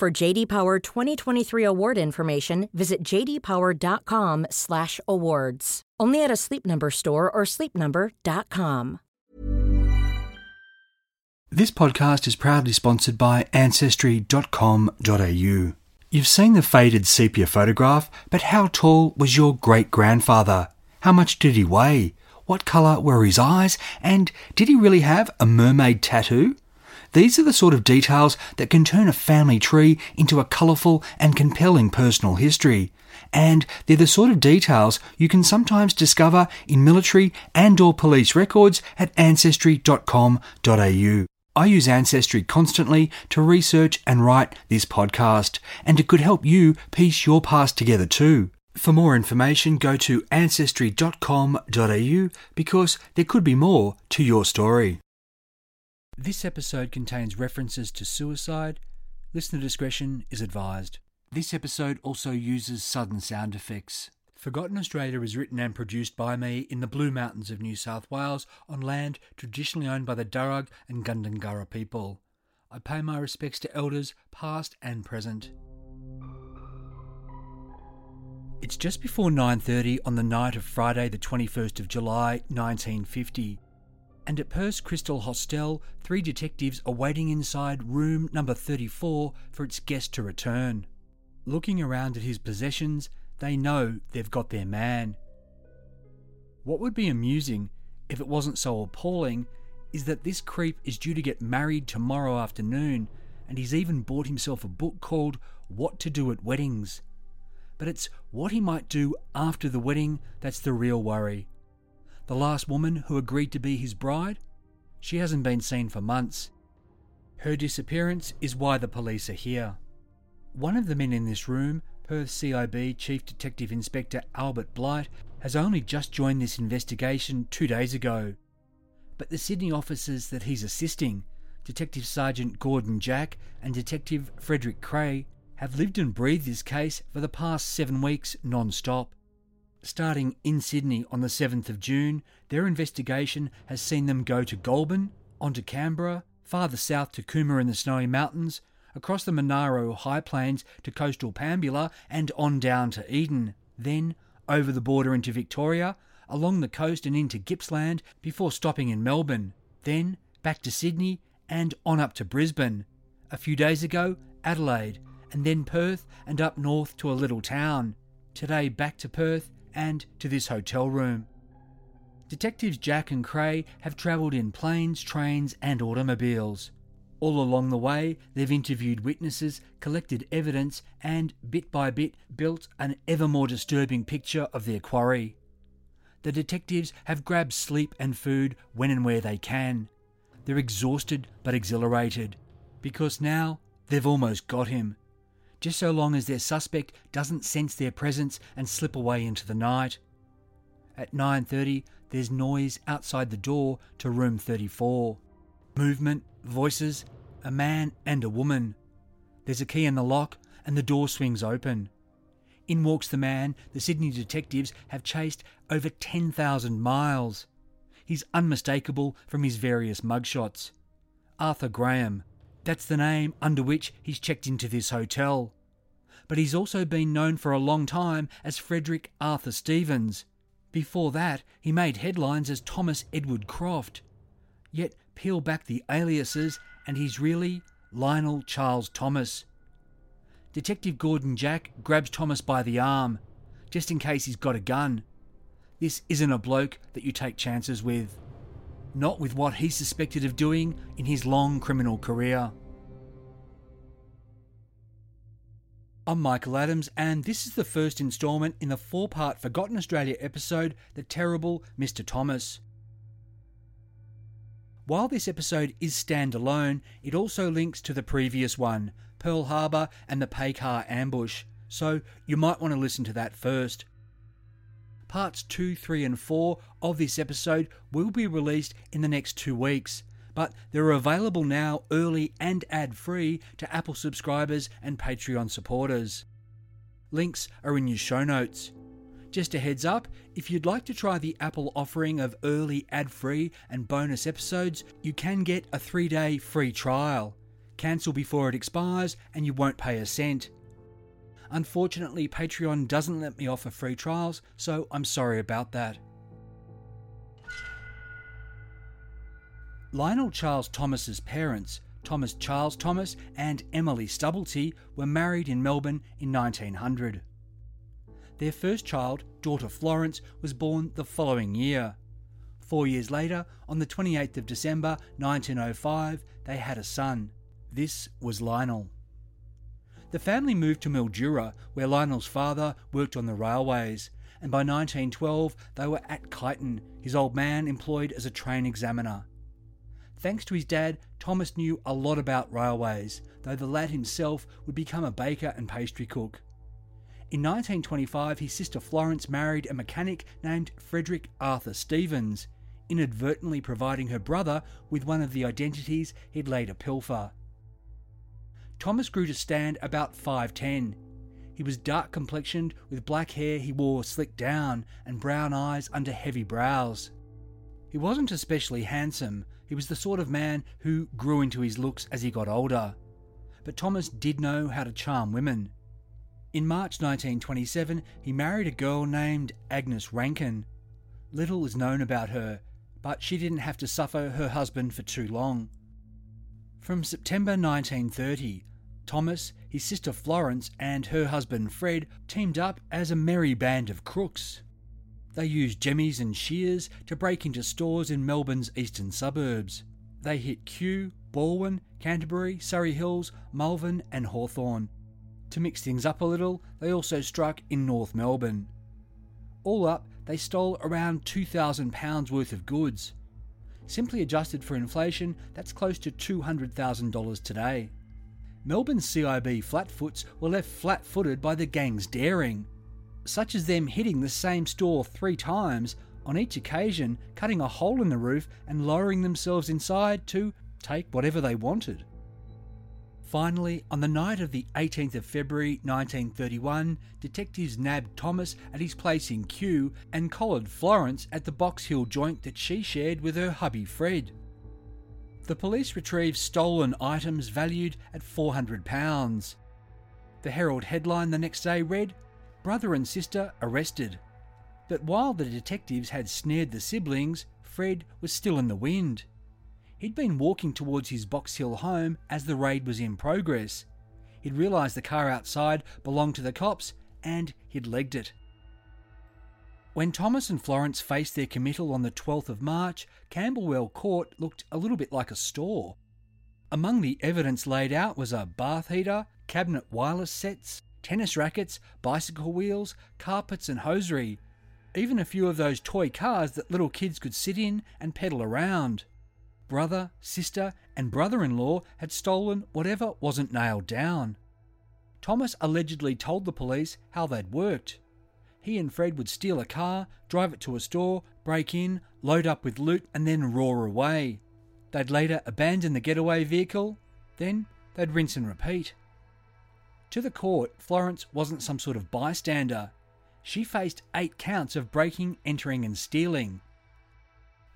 For JD Power 2023 award information, visit jdpower.com/awards. Only at a Sleep Number store or sleepnumber.com. This podcast is proudly sponsored by Ancestry.com.au. You've seen the faded sepia photograph, but how tall was your great grandfather? How much did he weigh? What colour were his eyes? And did he really have a mermaid tattoo? These are the sort of details that can turn a family tree into a colourful and compelling personal history. And they're the sort of details you can sometimes discover in military and or police records at ancestry.com.au. I use Ancestry constantly to research and write this podcast, and it could help you piece your past together too. For more information, go to ancestry.com.au because there could be more to your story. This episode contains references to suicide. Listener discretion is advised. This episode also uses sudden sound effects. Forgotten Australia is written and produced by me in the Blue Mountains of New South Wales on land traditionally owned by the Darug and Gundungurra people. I pay my respects to elders past and present. It's just before 9:30 on the night of Friday the 21st of July 1950. And at Perth's Crystal Hostel, three detectives are waiting inside room number 34 for its guest to return. Looking around at his possessions, they know they've got their man. What would be amusing, if it wasn't so appalling, is that this creep is due to get married tomorrow afternoon, and he's even bought himself a book called What to Do at Weddings. But it's what he might do after the wedding that's the real worry. The last woman who agreed to be his bride? She hasn't been seen for months. Her disappearance is why the police are here. One of the men in this room Perth CIB Chief Detective Inspector Albert Blight has only just joined this investigation two days ago. But the Sydney officers that he's assisting, Detective Sergeant Gordon Jack and Detective Frederick Cray, have lived and breathed this case for the past seven weeks non stop. Starting in Sydney on the 7th of June, their investigation has seen them go to Goulburn, on to Canberra, farther south to Cooma in the Snowy Mountains, across the Monaro High Plains to coastal Pambula and on down to Eden, then over the border into Victoria, along the coast and into Gippsland before stopping in Melbourne, then back to Sydney and on up to Brisbane. A few days ago, Adelaide, and then Perth and up north to a little town. Today back to Perth and to this hotel room. Detectives Jack and Cray have travelled in planes, trains, and automobiles. All along the way, they've interviewed witnesses, collected evidence, and bit by bit built an ever more disturbing picture of their quarry. The detectives have grabbed sleep and food when and where they can. They're exhausted but exhilarated, because now they've almost got him. Just so long as their suspect doesn't sense their presence and slip away into the night. At 9:30, there's noise outside the door to room 34. Movement, voices, a man and a woman. There's a key in the lock, and the door swings open. In walks the man the Sydney detectives have chased over 10,000 miles. He's unmistakable from his various mugshots. Arthur Graham. That's the name under which he's checked into this hotel. But he's also been known for a long time as Frederick Arthur Stevens. Before that, he made headlines as Thomas Edward Croft. Yet peel back the aliases, and he's really Lionel Charles Thomas. Detective Gordon Jack grabs Thomas by the arm, just in case he's got a gun. This isn't a bloke that you take chances with. Not with what he's suspected of doing in his long criminal career. I'm Michael Adams, and this is the first instalment in the four part Forgotten Australia episode The Terrible Mr. Thomas. While this episode is standalone, it also links to the previous one, Pearl Harbor, and the Paycar ambush, so you might want to listen to that first. Parts 2, 3, and 4 of this episode will be released in the next two weeks, but they're available now early and ad free to Apple subscribers and Patreon supporters. Links are in your show notes. Just a heads up, if you'd like to try the Apple offering of early ad free and bonus episodes, you can get a three day free trial. Cancel before it expires and you won't pay a cent. Unfortunately, Patreon doesn't let me offer free trials, so I'm sorry about that. Lionel Charles Thomas's parents, Thomas Charles Thomas and Emily Stubblety, were married in Melbourne in 1900. Their first child, daughter Florence, was born the following year. Four years later, on the 28th of December 1905, they had a son. This was Lionel. The family moved to Mildura, where Lionel's father worked on the railways, and by 1912 they were at Kyneton, his old man employed as a train examiner. Thanks to his dad, Thomas knew a lot about railways, though the lad himself would become a baker and pastry cook. In 1925, his sister Florence married a mechanic named Frederick Arthur Stevens, inadvertently providing her brother with one of the identities he'd later pilfer. Thomas grew to stand about 5'10. He was dark complexioned, with black hair he wore slicked down, and brown eyes under heavy brows. He wasn't especially handsome, he was the sort of man who grew into his looks as he got older. But Thomas did know how to charm women. In March 1927, he married a girl named Agnes Rankin. Little is known about her, but she didn't have to suffer her husband for too long. From September 1930, Thomas, his sister Florence, and her husband Fred teamed up as a merry band of crooks. They used jemmies and shears to break into stores in Melbourne's eastern suburbs. They hit Kew, Balwyn, Canterbury, Surrey Hills, Malvern, and Hawthorn. To mix things up a little, they also struck in North Melbourne. All up, they stole around £2,000 worth of goods. Simply adjusted for inflation, that's close to $200,000 today. Melbourne's CIB flatfoots were left flat footed by the gang's daring, such as them hitting the same store three times, on each occasion cutting a hole in the roof and lowering themselves inside to take whatever they wanted. Finally, on the night of the 18th of February 1931, detectives nabbed Thomas at his place in Kew and collared Florence at the Box Hill joint that she shared with her hubby Fred the police retrieved stolen items valued at £400. The Herald headline the next day read Brother and sister arrested. But while the detectives had snared the siblings, Fred was still in the wind. He'd been walking towards his Box Hill home as the raid was in progress. He'd realised the car outside belonged to the cops and he'd legged it. When Thomas and Florence faced their committal on the 12th of March, Camberwell Court looked a little bit like a store. Among the evidence laid out was a bath heater, cabinet wireless sets, tennis rackets, bicycle wheels, carpets, and hosiery. Even a few of those toy cars that little kids could sit in and pedal around. Brother, sister, and brother in law had stolen whatever wasn't nailed down. Thomas allegedly told the police how they'd worked he and Fred would steal a car, drive it to a store, break in, load up with loot, and then roar away. They'd later abandon the getaway vehicle, then they'd rinse and repeat. To the court, Florence wasn't some sort of bystander. She faced eight counts of breaking, entering, and stealing.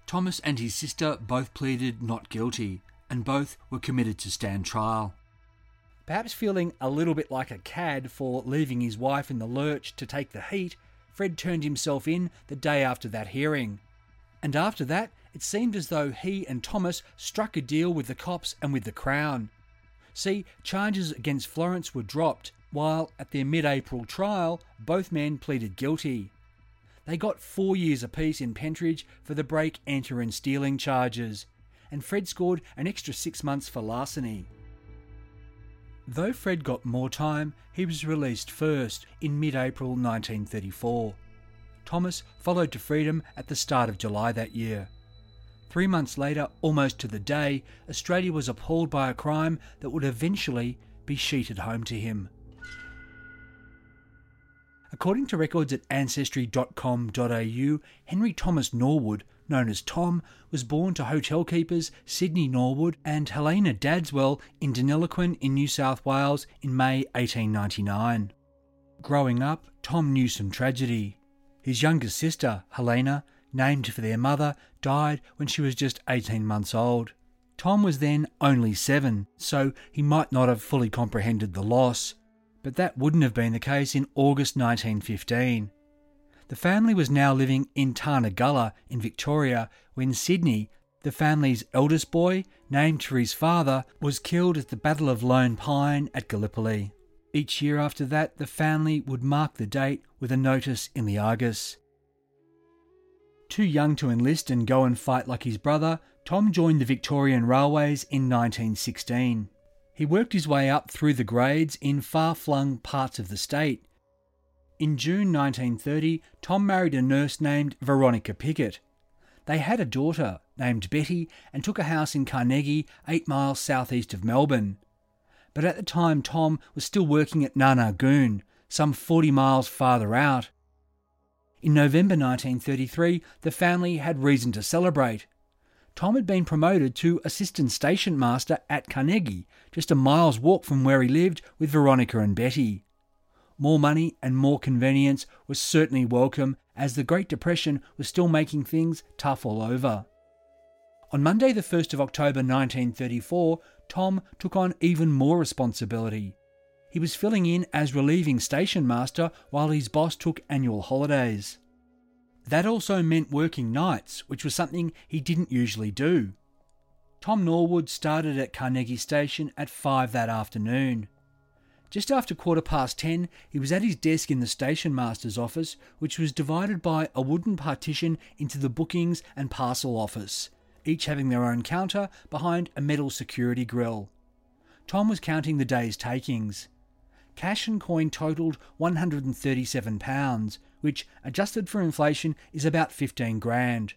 Thomas and his sister both pleaded not guilty, and both were committed to stand trial. Perhaps feeling a little bit like a cad for leaving his wife in the lurch to take the heat, Fred turned himself in the day after that hearing. And after that, it seemed as though he and Thomas struck a deal with the cops and with the Crown. See, charges against Florence were dropped, while at their mid April trial, both men pleaded guilty. They got four years apiece in Pentridge for the break, enter, and stealing charges, and Fred scored an extra six months for larceny. Though Fred got more time, he was released first in mid April 1934. Thomas followed to freedom at the start of July that year. Three months later, almost to the day, Australia was appalled by a crime that would eventually be sheeted home to him. According to records at ancestry.com.au, Henry Thomas Norwood, known as Tom, was born to hotel keepers Sidney Norwood and Helena Dadswell in Deniliquin in New South Wales in May 1899. Growing up, Tom knew some tragedy. His younger sister, Helena, named for their mother, died when she was just 18 months old. Tom was then only seven, so he might not have fully comprehended the loss but that wouldn't have been the case in August 1915. The family was now living in Tarnagulla in Victoria when Sidney, the family's eldest boy, named for his father, was killed at the Battle of Lone Pine at Gallipoli. Each year after that, the family would mark the date with a notice in the Argus. Too young to enlist and go and fight like his brother, Tom joined the Victorian Railways in 1916. He worked his way up through the grades in far flung parts of the state. In June 1930, Tom married a nurse named Veronica Pickett. They had a daughter named Betty and took a house in Carnegie, eight miles southeast of Melbourne. But at the time, Tom was still working at Nar Nar Goon, some 40 miles farther out. In November 1933, the family had reason to celebrate. Tom had been promoted to assistant station master at Carnegie, just a mile's walk from where he lived with Veronica and Betty. More money and more convenience was certainly welcome as the Great Depression was still making things tough all over. On Monday, the 1st of October 1934, Tom took on even more responsibility. He was filling in as relieving station master while his boss took annual holidays. That also meant working nights, which was something he didn't usually do. Tom Norwood started at Carnegie Station at 5 that afternoon. Just after quarter past 10, he was at his desk in the station master's office, which was divided by a wooden partition into the bookings and parcel office, each having their own counter behind a metal security grill. Tom was counting the day's takings. Cash and coin totalled £137, which, adjusted for inflation, is about 15 grand.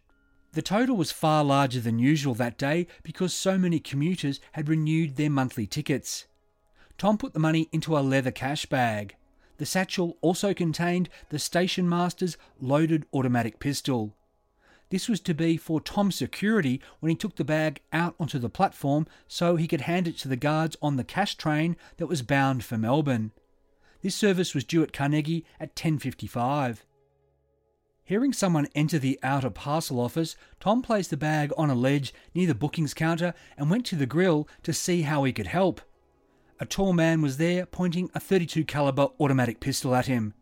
The total was far larger than usual that day because so many commuters had renewed their monthly tickets. Tom put the money into a leather cash bag. The satchel also contained the station master's loaded automatic pistol. This was to be for Tom's security when he took the bag out onto the platform so he could hand it to the guards on the cash train that was bound for Melbourne. This service was due at Carnegie at 10.55. Hearing someone enter the outer parcel office, Tom placed the bag on a ledge near the bookings counter and went to the grill to see how he could help. A tall man was there pointing a 32 caliber automatic pistol at him.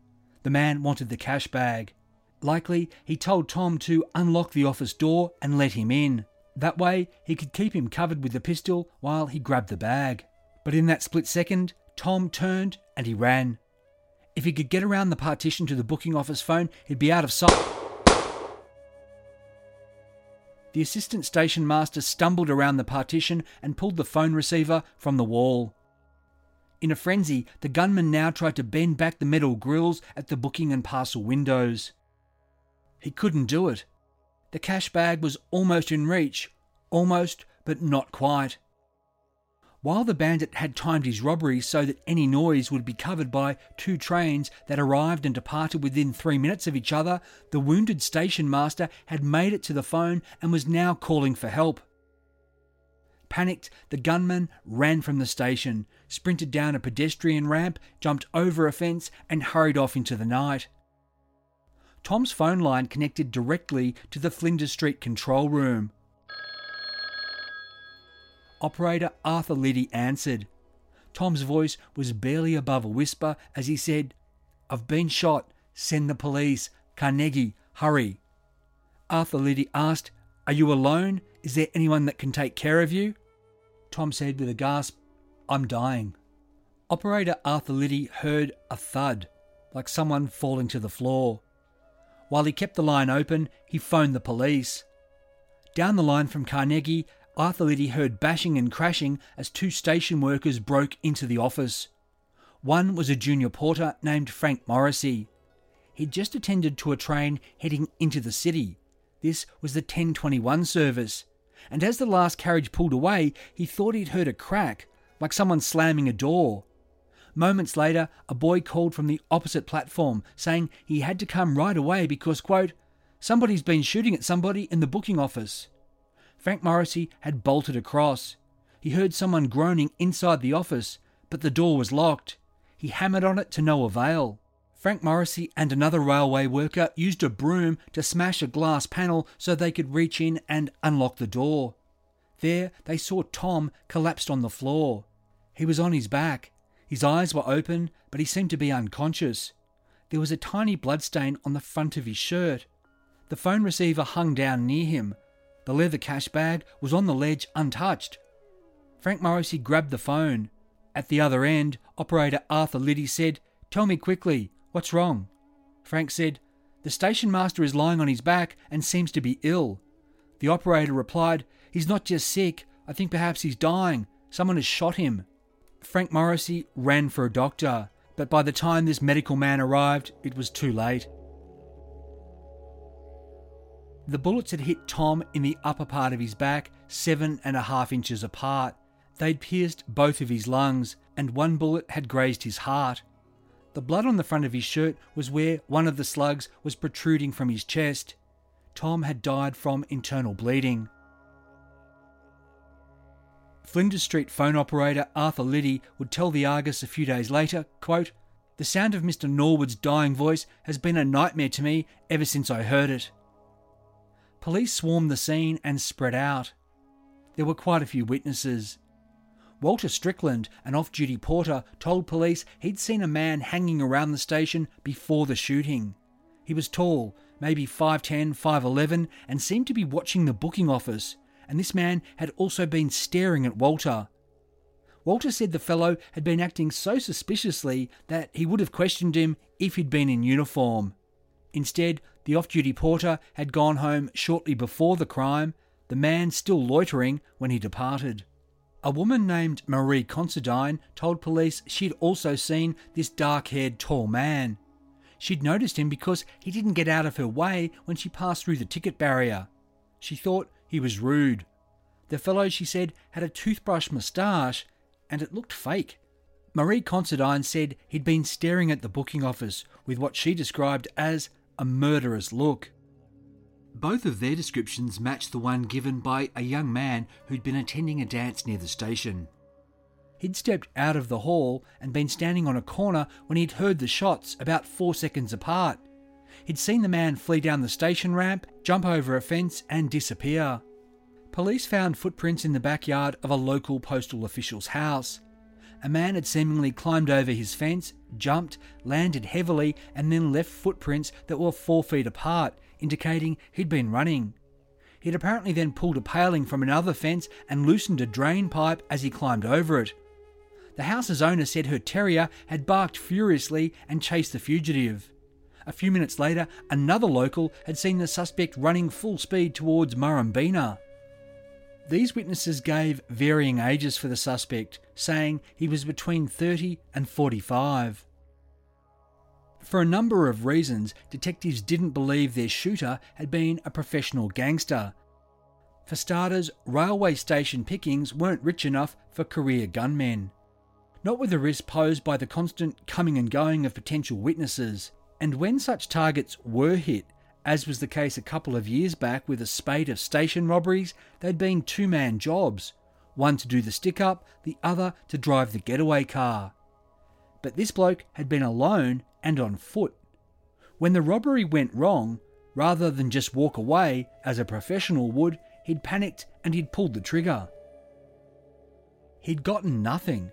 The man wanted the cash bag. Likely, he told Tom to unlock the office door and let him in. That way, he could keep him covered with the pistol while he grabbed the bag. But in that split second, Tom turned and he ran. If he could get around the partition to the booking office phone, he'd be out of sight. The assistant station master stumbled around the partition and pulled the phone receiver from the wall. In a frenzy, the gunman now tried to bend back the metal grills at the booking and parcel windows. He couldn't do it. The cash bag was almost in reach, almost, but not quite. While the bandit had timed his robbery so that any noise would be covered by two trains that arrived and departed within three minutes of each other, the wounded station master had made it to the phone and was now calling for help. Panicked, the gunman ran from the station, sprinted down a pedestrian ramp, jumped over a fence, and hurried off into the night. Tom's phone line connected directly to the Flinders Street control room. Operator Arthur Liddy answered. Tom's voice was barely above a whisper as he said, I've been shot. Send the police. Carnegie, hurry. Arthur Liddy asked, Are you alone? Is there anyone that can take care of you? Tom said with a gasp, I'm dying. Operator Arthur Liddy heard a thud, like someone falling to the floor. While he kept the line open, he phoned the police. Down the line from Carnegie, Arthur Liddy heard bashing and crashing as two station workers broke into the office. One was a junior porter named Frank Morrissey. He'd just attended to a train heading into the city. This was the 1021 service, and as the last carriage pulled away, he thought he'd heard a crack, like someone slamming a door. Moments later, a boy called from the opposite platform saying he had to come right away because, quote, somebody's been shooting at somebody in the booking office. Frank Morrissey had bolted across. He heard someone groaning inside the office, but the door was locked. He hammered on it to no avail. Frank Morrissey and another railway worker used a broom to smash a glass panel so they could reach in and unlock the door. There they saw Tom collapsed on the floor. He was on his back. His eyes were open, but he seemed to be unconscious. There was a tiny bloodstain on the front of his shirt. The phone receiver hung down near him. The leather cash bag was on the ledge untouched. Frank Morrissey grabbed the phone. At the other end, operator Arthur Liddy said, Tell me quickly, what's wrong? Frank said, The station master is lying on his back and seems to be ill. The operator replied, He's not just sick, I think perhaps he's dying. Someone has shot him. Frank Morrissey ran for a doctor, but by the time this medical man arrived, it was too late. The bullets had hit Tom in the upper part of his back, seven and a half inches apart. They'd pierced both of his lungs, and one bullet had grazed his heart. The blood on the front of his shirt was where one of the slugs was protruding from his chest. Tom had died from internal bleeding. Flinders Street phone operator Arthur Liddy would tell the Argus a few days later, quote, The sound of Mr. Norwood's dying voice has been a nightmare to me ever since I heard it. Police swarmed the scene and spread out. There were quite a few witnesses. Walter Strickland, an off duty porter, told police he'd seen a man hanging around the station before the shooting. He was tall, maybe 5'10, 5'11, and seemed to be watching the booking office and this man had also been staring at Walter. Walter said the fellow had been acting so suspiciously that he would have questioned him if he'd been in uniform. Instead, the off duty porter had gone home shortly before the crime, the man still loitering when he departed. A woman named Marie Considine told police she'd also seen this dark haired tall man. She'd noticed him because he didn't get out of her way when she passed through the ticket barrier. She thought he was rude. The fellow, she said, had a toothbrush moustache and it looked fake. Marie Considine said he'd been staring at the booking office with what she described as a murderous look. Both of their descriptions matched the one given by a young man who'd been attending a dance near the station. He'd stepped out of the hall and been standing on a corner when he'd heard the shots about four seconds apart. He'd seen the man flee down the station ramp, jump over a fence, and disappear. Police found footprints in the backyard of a local postal official's house. A man had seemingly climbed over his fence, jumped, landed heavily, and then left footprints that were four feet apart, indicating he'd been running. He'd apparently then pulled a paling from another fence and loosened a drain pipe as he climbed over it. The house's owner said her terrier had barked furiously and chased the fugitive. A few minutes later, another local had seen the suspect running full speed towards Murrumbeena. These witnesses gave varying ages for the suspect, saying he was between 30 and 45. For a number of reasons, detectives didn't believe their shooter had been a professional gangster. For starters, railway station pickings weren't rich enough for career gunmen. Not with the risk posed by the constant coming and going of potential witnesses. And when such targets were hit, as was the case a couple of years back with a spate of station robberies, they'd been two man jobs one to do the stick up, the other to drive the getaway car. But this bloke had been alone and on foot. When the robbery went wrong, rather than just walk away as a professional would, he'd panicked and he'd pulled the trigger. He'd gotten nothing,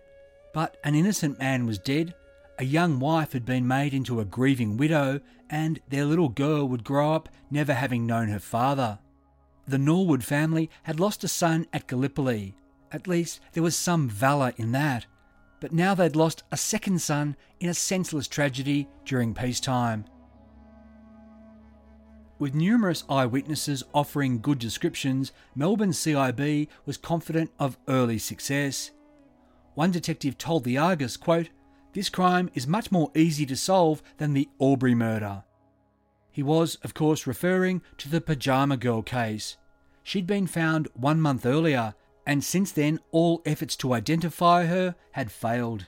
but an innocent man was dead a young wife had been made into a grieving widow, and their little girl would grow up never having known her father. The Norwood family had lost a son at Gallipoli. At least there was some valour in that. But now they'd lost a second son in a senseless tragedy during peacetime. With numerous eyewitnesses offering good descriptions, Melbourne CIB was confident of early success. One detective told the Argus, quote, this crime is much more easy to solve than the Albury murder. He was, of course, referring to the Pyjama Girl case. She'd been found one month earlier, and since then all efforts to identify her had failed.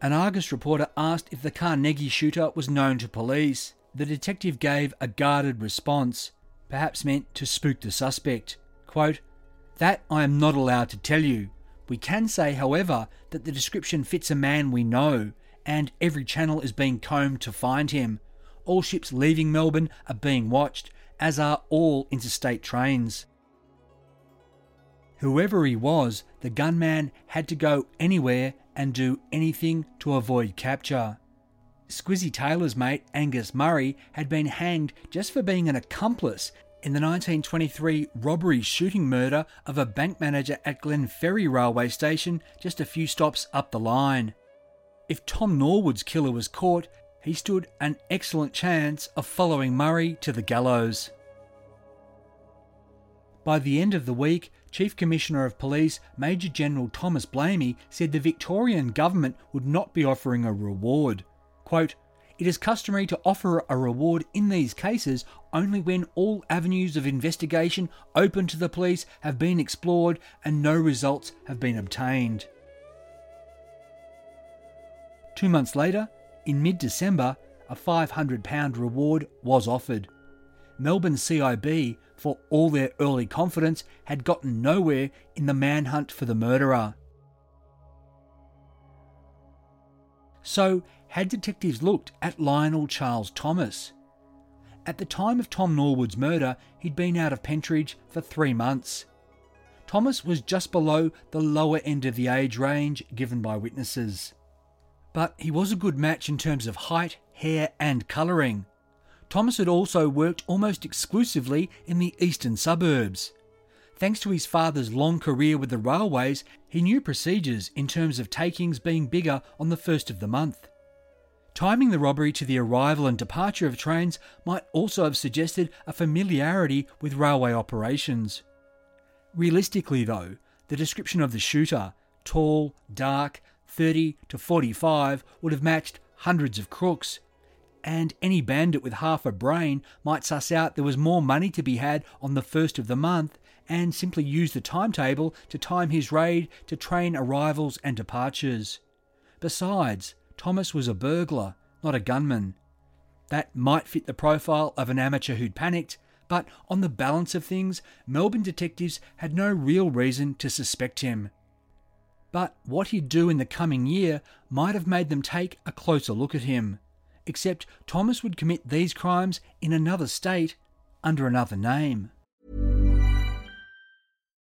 An Argus reporter asked if the Carnegie shooter was known to police. The detective gave a guarded response, perhaps meant to spook the suspect. Quote, That I am not allowed to tell you. We can say, however, that the description fits a man we know, and every channel is being combed to find him. All ships leaving Melbourne are being watched, as are all interstate trains. Whoever he was, the gunman had to go anywhere and do anything to avoid capture. Squizzy Taylor's mate, Angus Murray, had been hanged just for being an accomplice in the 1923 robbery shooting murder of a bank manager at Glenferrie railway station just a few stops up the line. If Tom Norwood's killer was caught, he stood an excellent chance of following Murray to the gallows. By the end of the week, Chief Commissioner of Police Major General Thomas Blamey said the Victorian government would not be offering a reward. Quote, it is customary to offer a reward in these cases only when all avenues of investigation open to the police have been explored and no results have been obtained. Two months later, in mid December, a £500 reward was offered. Melbourne CIB, for all their early confidence, had gotten nowhere in the manhunt for the murderer. So, had detectives looked at Lionel Charles Thomas? At the time of Tom Norwood's murder, he'd been out of Pentridge for three months. Thomas was just below the lower end of the age range given by witnesses. But he was a good match in terms of height, hair, and colouring. Thomas had also worked almost exclusively in the eastern suburbs. Thanks to his father's long career with the railways, he knew procedures in terms of takings being bigger on the first of the month. Timing the robbery to the arrival and departure of trains might also have suggested a familiarity with railway operations. Realistically, though, the description of the shooter tall, dark, 30 to 45 would have matched hundreds of crooks and any bandit with half a brain might suss out there was more money to be had on the first of the month and simply use the timetable to time his raid to train arrivals and departures. Besides, Thomas was a burglar, not a gunman. That might fit the profile of an amateur who'd panicked, but on the balance of things, Melbourne detectives had no real reason to suspect him. But what he'd do in the coming year might have made them take a closer look at him except Thomas would commit these crimes in another state under another name.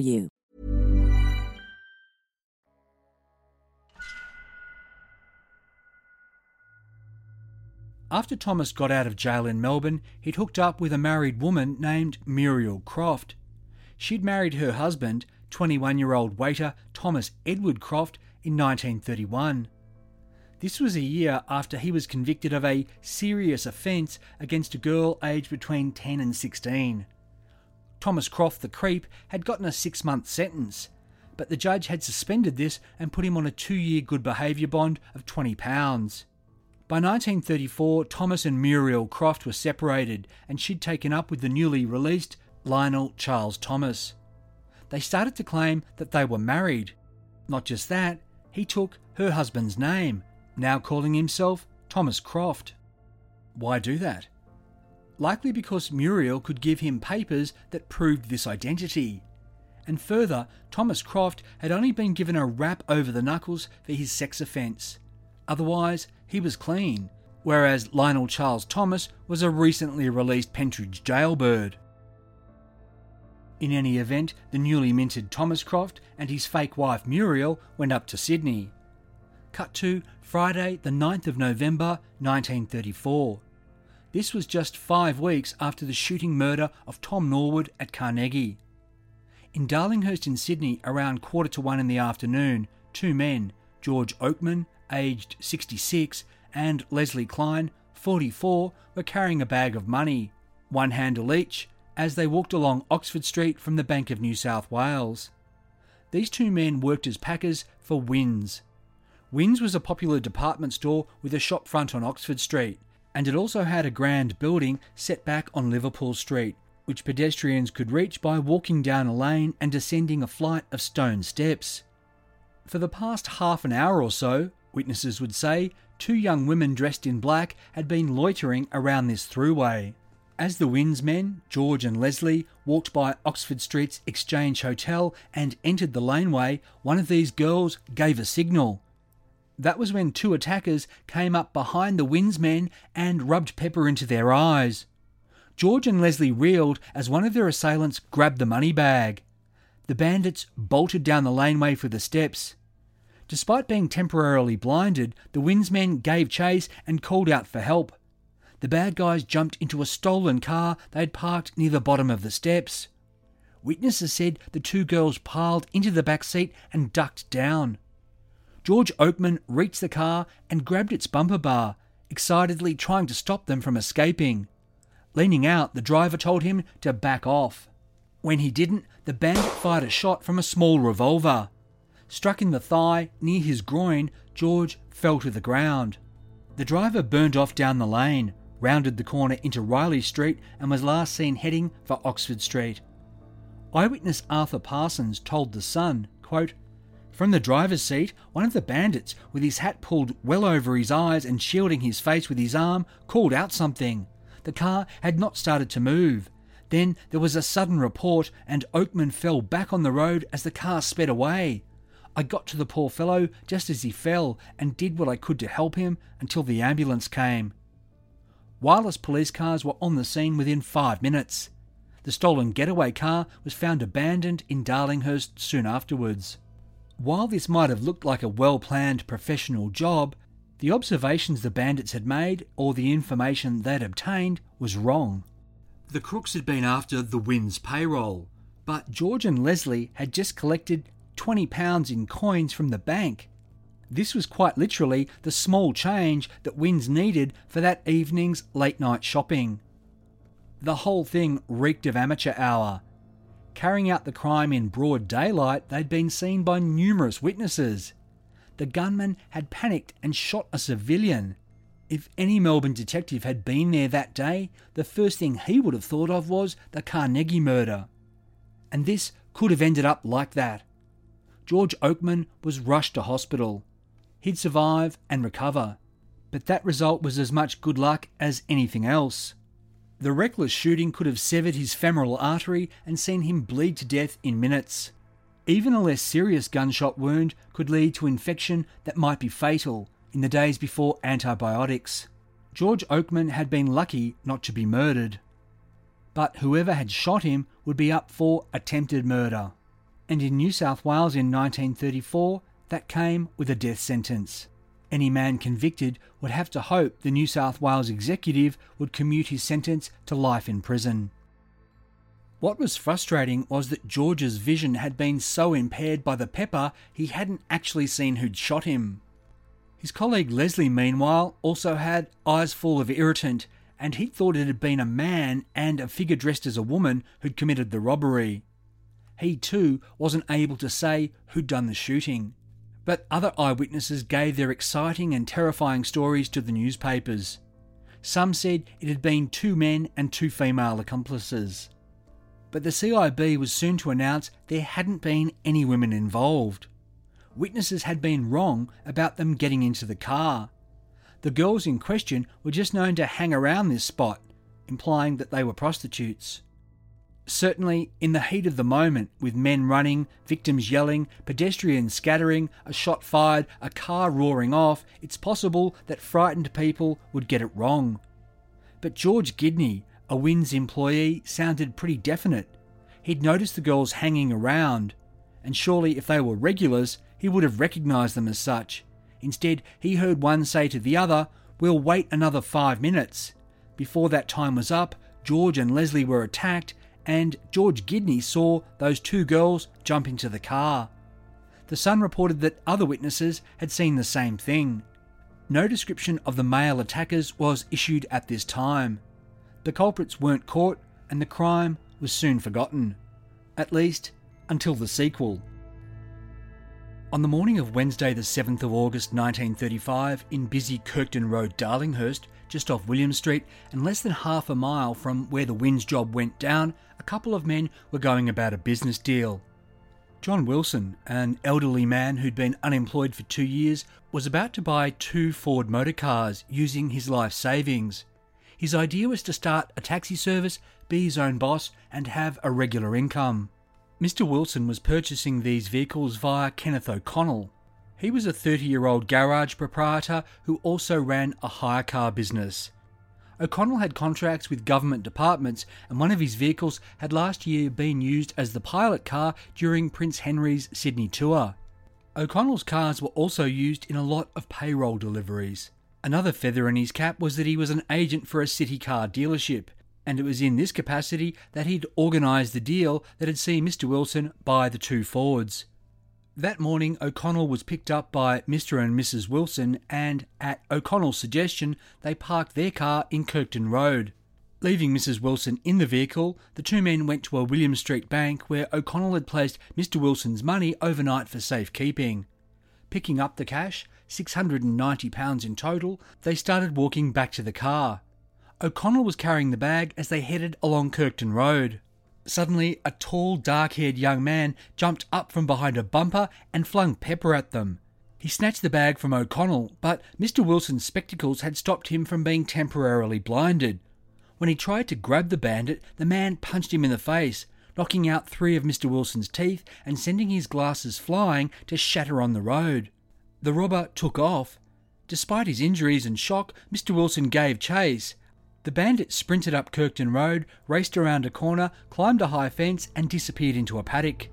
you. After Thomas got out of jail in Melbourne, he'd hooked up with a married woman named Muriel Croft. She'd married her husband, 21 year old waiter Thomas Edward Croft, in 1931. This was a year after he was convicted of a serious offence against a girl aged between 10 and 16. Thomas Croft, the creep, had gotten a six month sentence, but the judge had suspended this and put him on a two year good behaviour bond of £20. By 1934, Thomas and Muriel Croft were separated, and she'd taken up with the newly released Lionel Charles Thomas. They started to claim that they were married. Not just that, he took her husband's name, now calling himself Thomas Croft. Why do that? Likely because Muriel could give him papers that proved this identity. and further, Thomas Croft had only been given a rap over the knuckles for his sex offence. Otherwise, he was clean, whereas Lionel Charles Thomas was a recently released Pentridge jailbird. In any event, the newly minted Thomas Croft and his fake wife Muriel went up to Sydney. Cut to Friday, the 9th of November 1934. This was just five weeks after the shooting murder of Tom Norwood at Carnegie. In Darlinghurst in Sydney, around quarter to one in the afternoon, two men, George Oakman, aged 66, and Leslie Klein, 44, were carrying a bag of money, one handle each, as they walked along Oxford Street from the Bank of New South Wales. These two men worked as packers for Winns. Winns was a popular department store with a shop front on Oxford Street, and it also had a grand building set back on Liverpool Street, which pedestrians could reach by walking down a lane and descending a flight of stone steps. For the past half an hour or so, witnesses would say, two young women dressed in black had been loitering around this throughway. As the Winns men, George and Leslie, walked by Oxford Street's Exchange Hotel and entered the laneway, one of these girls gave a signal. That was when two attackers came up behind the Winns men and rubbed pepper into their eyes. George and Leslie reeled as one of their assailants grabbed the money bag. The bandits bolted down the laneway for the steps. Despite being temporarily blinded, the Winns men gave chase and called out for help the bad guys jumped into a stolen car they had parked near the bottom of the steps. Witnesses said the two girls piled into the back seat and ducked down. George Oakman reached the car and grabbed its bumper bar, excitedly trying to stop them from escaping. Leaning out, the driver told him to back off. When he didn't, the bandit fired a shot from a small revolver. Struck in the thigh near his groin, George fell to the ground. The driver burned off down the lane rounded the corner into Riley Street and was last seen heading for Oxford Street. Eyewitness Arthur Parsons told The Sun, quote, From the driver's seat, one of the bandits, with his hat pulled well over his eyes and shielding his face with his arm, called out something. The car had not started to move. Then there was a sudden report, and Oakman fell back on the road as the car sped away. I got to the poor fellow just as he fell and did what I could to help him until the ambulance came. Wireless police cars were on the scene within five minutes. The stolen getaway car was found abandoned in Darlinghurst soon afterwards. While this might have looked like a well planned professional job, the observations the bandits had made or the information they'd obtained was wrong. The crooks had been after the Winns payroll, but George and Leslie had just collected £20 in coins from the bank. This was quite literally the small change that Winns needed for that evening's late night shopping. The whole thing reeked of amateur hour. Carrying out the crime in broad daylight, they'd been seen by numerous witnesses. The gunman had panicked and shot a civilian. If any Melbourne detective had been there that day, the first thing he would have thought of was the Carnegie murder. And this could have ended up like that. George Oakman was rushed to hospital. He'd survive and recover, but that result was as much good luck as anything else. The reckless shooting could have severed his femoral artery and seen him bleed to death in minutes. Even a less serious gunshot wound could lead to infection that might be fatal in the days before antibiotics. George Oakman had been lucky not to be murdered. But whoever had shot him would be up for attempted murder. And in New South Wales in 1934, that came with a death sentence. Any man convicted would have to hope the New South Wales executive would commute his sentence to life in prison. What was frustrating was that George's vision had been so impaired by the pepper he hadn't actually seen who'd shot him. His colleague Leslie, meanwhile, also had eyes full of irritant, and he thought it had been a man and a figure dressed as a woman who'd committed the robbery. He too wasn't able to say who'd done the shooting but other eyewitnesses gave their exciting and terrifying stories to the newspapers. Some said it had been two men and two female accomplices. But the CIB was soon to announce there hadn't been any women involved. Witnesses had been wrong about them getting into the car. The girls in question were just known to hang around this spot, implying that they were prostitutes. Certainly, in the heat of the moment, with men running, victims yelling, pedestrians scattering, a shot fired, a car roaring off, it's possible that frightened people would get it wrong. But George Gidney, a Winns employee, sounded pretty definite. He'd noticed the girls hanging around, and surely if they were regulars, he would have recognised them as such. Instead, he heard one say to the other, We'll wait another five minutes. Before that time was up, George and Leslie were attacked, and George Gidney saw those two girls jump into the car. The Sun reported that other witnesses had seen the same thing. No description of the male attackers was issued at this time. The culprits weren't caught, and the crime was soon forgotten. At least, until the sequel. On the morning of Wednesday, the 7th of August 1935, in busy Kirketon Road, Darlinghurst, just off William Street, and less than half a mile from where the Winns job went down, a couple of men were going about a business deal. John Wilson, an elderly man who'd been unemployed for two years, was about to buy two Ford motor cars using his life savings. His idea was to start a taxi service, be his own boss, and have a regular income. Mr. Wilson was purchasing these vehicles via Kenneth O'Connell. He was a 30 year old garage proprietor who also ran a hire car business. O'Connell had contracts with government departments, and one of his vehicles had last year been used as the pilot car during Prince Henry's Sydney tour. O'Connell's cars were also used in a lot of payroll deliveries. Another feather in his cap was that he was an agent for a city car dealership, and it was in this capacity that he'd organised the deal that had seen Mr. Wilson buy the two Fords. That morning, O'Connell was picked up by Mr. and Mrs. Wilson, and at O'Connell's suggestion, they parked their car in Kirketon Road. Leaving Mrs. Wilson in the vehicle, the two men went to a William Street bank where O'Connell had placed Mr. Wilson's money overnight for safekeeping. Picking up the cash, £690 in total, they started walking back to the car. O'Connell was carrying the bag as they headed along Kirketon Road. Suddenly, a tall, dark haired young man jumped up from behind a bumper and flung pepper at them. He snatched the bag from O'Connell, but Mr. Wilson's spectacles had stopped him from being temporarily blinded. When he tried to grab the bandit, the man punched him in the face, knocking out three of Mr. Wilson's teeth and sending his glasses flying to shatter on the road. The robber took off. Despite his injuries and shock, Mr. Wilson gave chase. The bandit sprinted up Kirketon Road, raced around a corner, climbed a high fence, and disappeared into a paddock.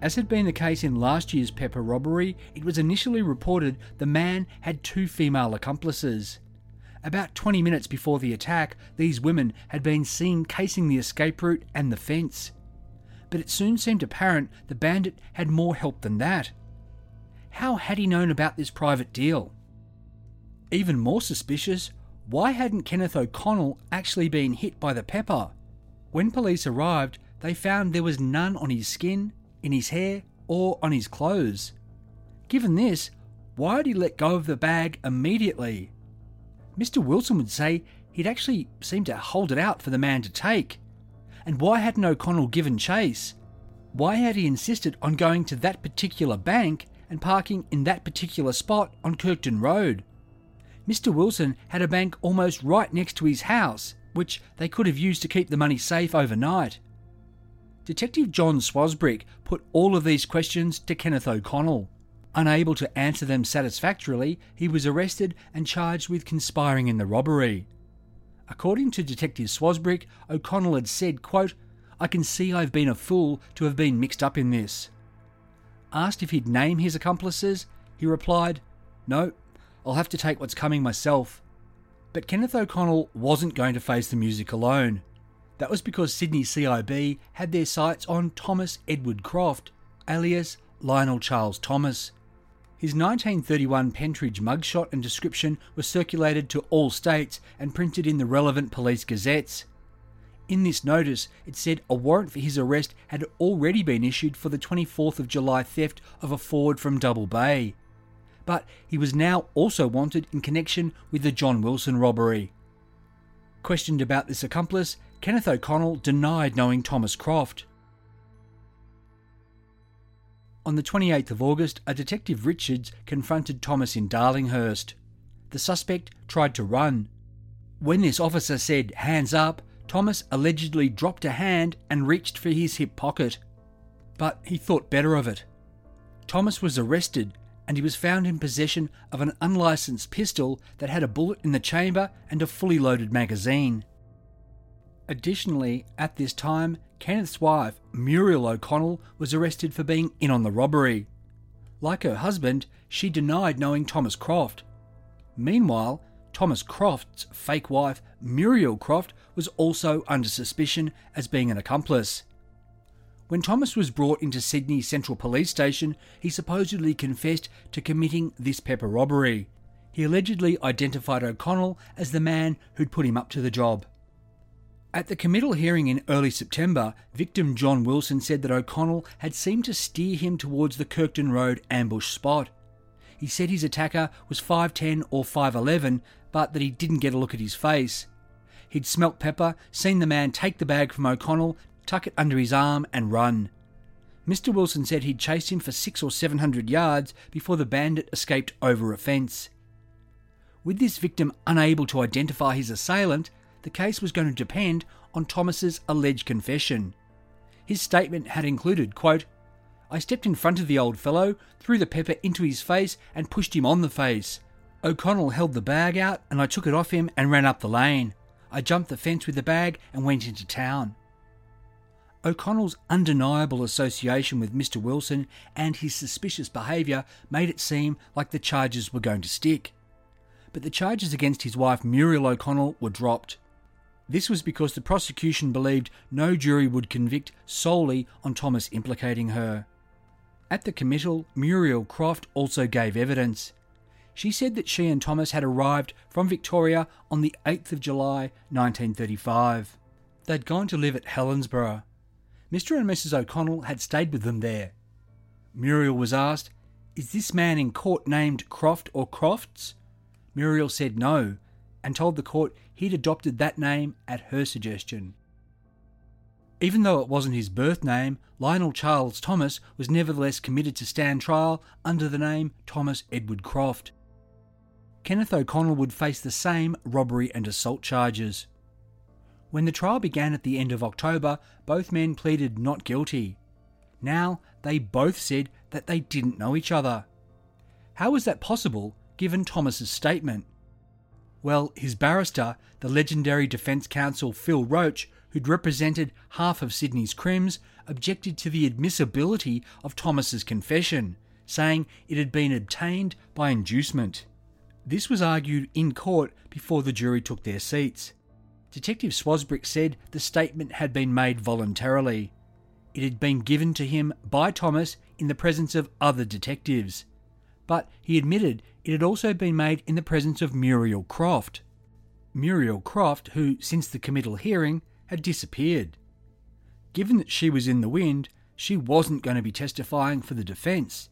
As had been the case in last year's pepper robbery, it was initially reported the man had two female accomplices. About 20 minutes before the attack, these women had been seen casing the escape route and the fence. But it soon seemed apparent the bandit had more help than that. How had he known about this private deal? Even more suspicious, why hadn't Kenneth O'Connell actually been hit by the pepper? When police arrived, they found there was none on his skin, in his hair, or on his clothes. Given this, why had he let go of the bag immediately? Mr. Wilson would say he'd actually seemed to hold it out for the man to take. And why hadn't O'Connell given chase? Why had he insisted on going to that particular bank and parking in that particular spot on Kirketon Road? Mr. Wilson had a bank almost right next to his house, which they could have used to keep the money safe overnight. Detective John Swasbrick put all of these questions to Kenneth O'Connell. Unable to answer them satisfactorily, he was arrested and charged with conspiring in the robbery. According to Detective Swasbrick, O'Connell had said, quote, I can see I've been a fool to have been mixed up in this. Asked if he'd name his accomplices, he replied, No, I'll have to take what's coming myself. But Kenneth O'Connell wasn't going to face the music alone. That was because Sydney CIB had their sights on Thomas Edward Croft, alias Lionel Charles Thomas. His 1931 Pentridge mugshot and description were circulated to all states and printed in the relevant police gazettes. In this notice, it said a warrant for his arrest had already been issued for the 24th of July theft of a Ford from Double Bay but he was now also wanted in connection with the John Wilson robbery. Questioned about this accomplice, Kenneth O'Connell denied knowing Thomas Croft. On the 28th of August, a detective Richards confronted Thomas in Darlinghurst. The suspect tried to run. When this officer said, hands up, Thomas allegedly dropped a hand and reached for his hip pocket. But he thought better of it. Thomas was arrested and he was found in possession of an unlicensed pistol that had a bullet in the chamber and a fully loaded magazine. Additionally, at this time, Kenneth's wife, Muriel O'Connell, was arrested for being in on the robbery. Like her husband, she denied knowing Thomas Croft. Meanwhile, Thomas Croft's fake wife, Muriel Croft, was also under suspicion as being an accomplice. When Thomas was brought into Sydney Central Police Station, he supposedly confessed to committing this pepper robbery. He allegedly identified O'Connell as the man who'd put him up to the job. At the committal hearing in early September, victim John Wilson said that O'Connell had seemed to steer him towards the Kirketon Road ambush spot. He said his attacker was 5'10 or 5'11, but that he didn't get a look at his face. He'd smelt Pepper, seen the man take the bag from O'Connell, tuck it under his arm, and run. Mr. Wilson said he'd chased him for six or seven hundred yards before the bandit escaped over a fence. With this victim unable to identify his assailant, the case was going to depend on Thomas's alleged confession. His statement had included, quote, I stepped in front of the old fellow, threw the pepper into his face, and pushed him on the face. O'Connell held the bag out, and I took it off him and ran up the lane. I jumped the fence with the bag and went into town. O'Connell's undeniable association with Mr. Wilson and his suspicious behaviour made it seem like the charges were going to stick. But the charges against his wife Muriel O'Connell were dropped. This was because the prosecution believed no jury would convict solely on Thomas implicating her. At the committal, Muriel Croft also gave evidence. She said that she and Thomas had arrived from Victoria on the 8th of July 1935. They'd gone to live at Helensburgh. Mr. and Mrs. O'Connell had stayed with them there. Muriel was asked, Is this man in court named Croft or Crofts? Muriel said no, and told the court he'd adopted that name at her suggestion. Even though it wasn't his birth name, Lionel Charles Thomas was nevertheless committed to stand trial under the name Thomas Edward Croft. Kenneth O'Connell would face the same robbery and assault charges. When the trial began at the end of October, both men pleaded not guilty. Now, they both said that they didn't know each other. How was that possible given Thomas's statement? Well, his barrister, the legendary defence counsel Phil Roach, who'd represented half of Sydney's crims, objected to the admissibility of Thomas's confession, saying it had been obtained by inducement. This was argued in court before the jury took their seats. Detective Swasbrick said the statement had been made voluntarily. It had been given to him by Thomas in the presence of other detectives. But he admitted it had also been made in the presence of Muriel Croft. Muriel Croft, who, since the committal hearing, had disappeared. Given that she was in the wind, she wasn't going to be testifying for the defence,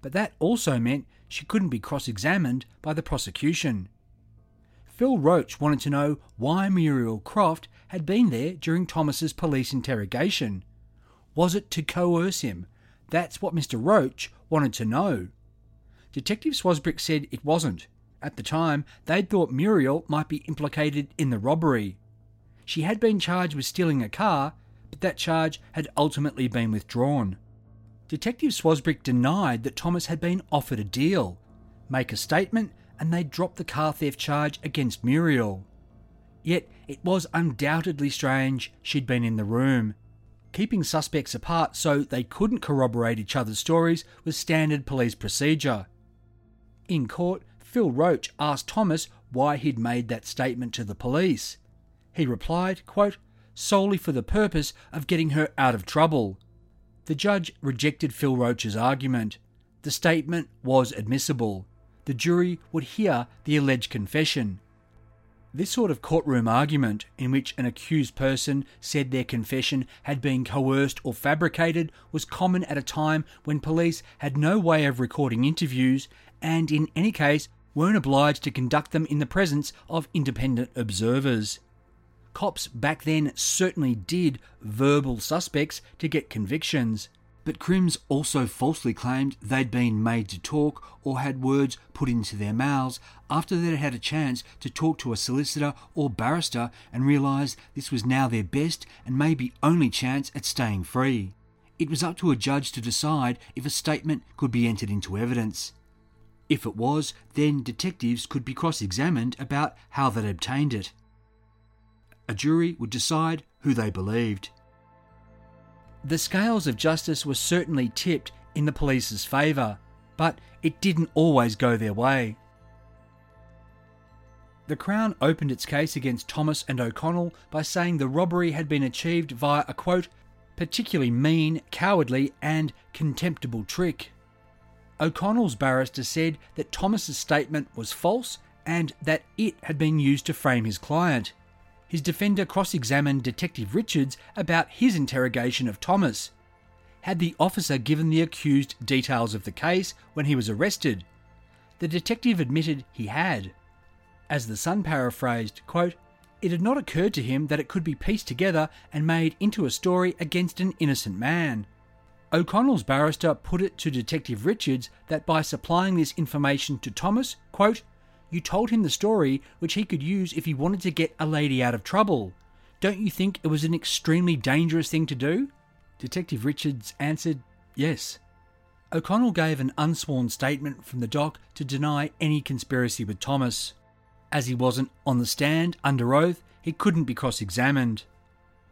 but that also meant she couldn't be cross examined by the prosecution. Phil Roach wanted to know why Muriel Croft had been there during Thomas's police interrogation. Was it to coerce him? That's what Mr. Roach wanted to know. Detective Swasbrick said it wasn't. At the time, they'd thought Muriel might be implicated in the robbery. She had been charged with stealing a car, but that charge had ultimately been withdrawn. Detective Swasbrick denied that Thomas had been offered a deal, make a statement, and they dropped the car theft charge against Muriel. Yet it was undoubtedly strange she'd been in the room. Keeping suspects apart so they couldn't corroborate each other's stories was standard police procedure. In court, Phil Roach asked Thomas why he'd made that statement to the police. He replied, quote, solely for the purpose of getting her out of trouble. The judge rejected Phil Roach's argument. The statement was admissible. The jury would hear the alleged confession. This sort of courtroom argument, in which an accused person said their confession had been coerced or fabricated, was common at a time when police had no way of recording interviews and, in any case, weren't obliged to conduct them in the presence of independent observers. Cops back then certainly did verbal suspects to get convictions. But Crims also falsely claimed they'd been made to talk or had words put into their mouths after they'd had a chance to talk to a solicitor or barrister and realised this was now their best and maybe only chance at staying free. It was up to a judge to decide if a statement could be entered into evidence. If it was, then detectives could be cross examined about how they'd obtained it. A jury would decide who they believed. The scales of justice were certainly tipped in the police's favour, but it didn't always go their way. The Crown opened its case against Thomas and O'Connell by saying the robbery had been achieved via a quote, particularly mean, cowardly, and contemptible trick. O'Connell's barrister said that Thomas's statement was false and that it had been used to frame his client his defender cross examined Detective Richards about his interrogation of Thomas. Had the officer given the accused details of the case when he was arrested? The detective admitted he had. As the Sun paraphrased, quote, it had not occurred to him that it could be pieced together and made into a story against an innocent man. O'Connell's barrister put it to Detective Richards that by supplying this information to Thomas, quote, you told him the story which he could use if he wanted to get a lady out of trouble. Don't you think it was an extremely dangerous thing to do? Detective Richards answered, Yes. O'Connell gave an unsworn statement from the dock to deny any conspiracy with Thomas. As he wasn't on the stand under oath, he couldn't be cross examined.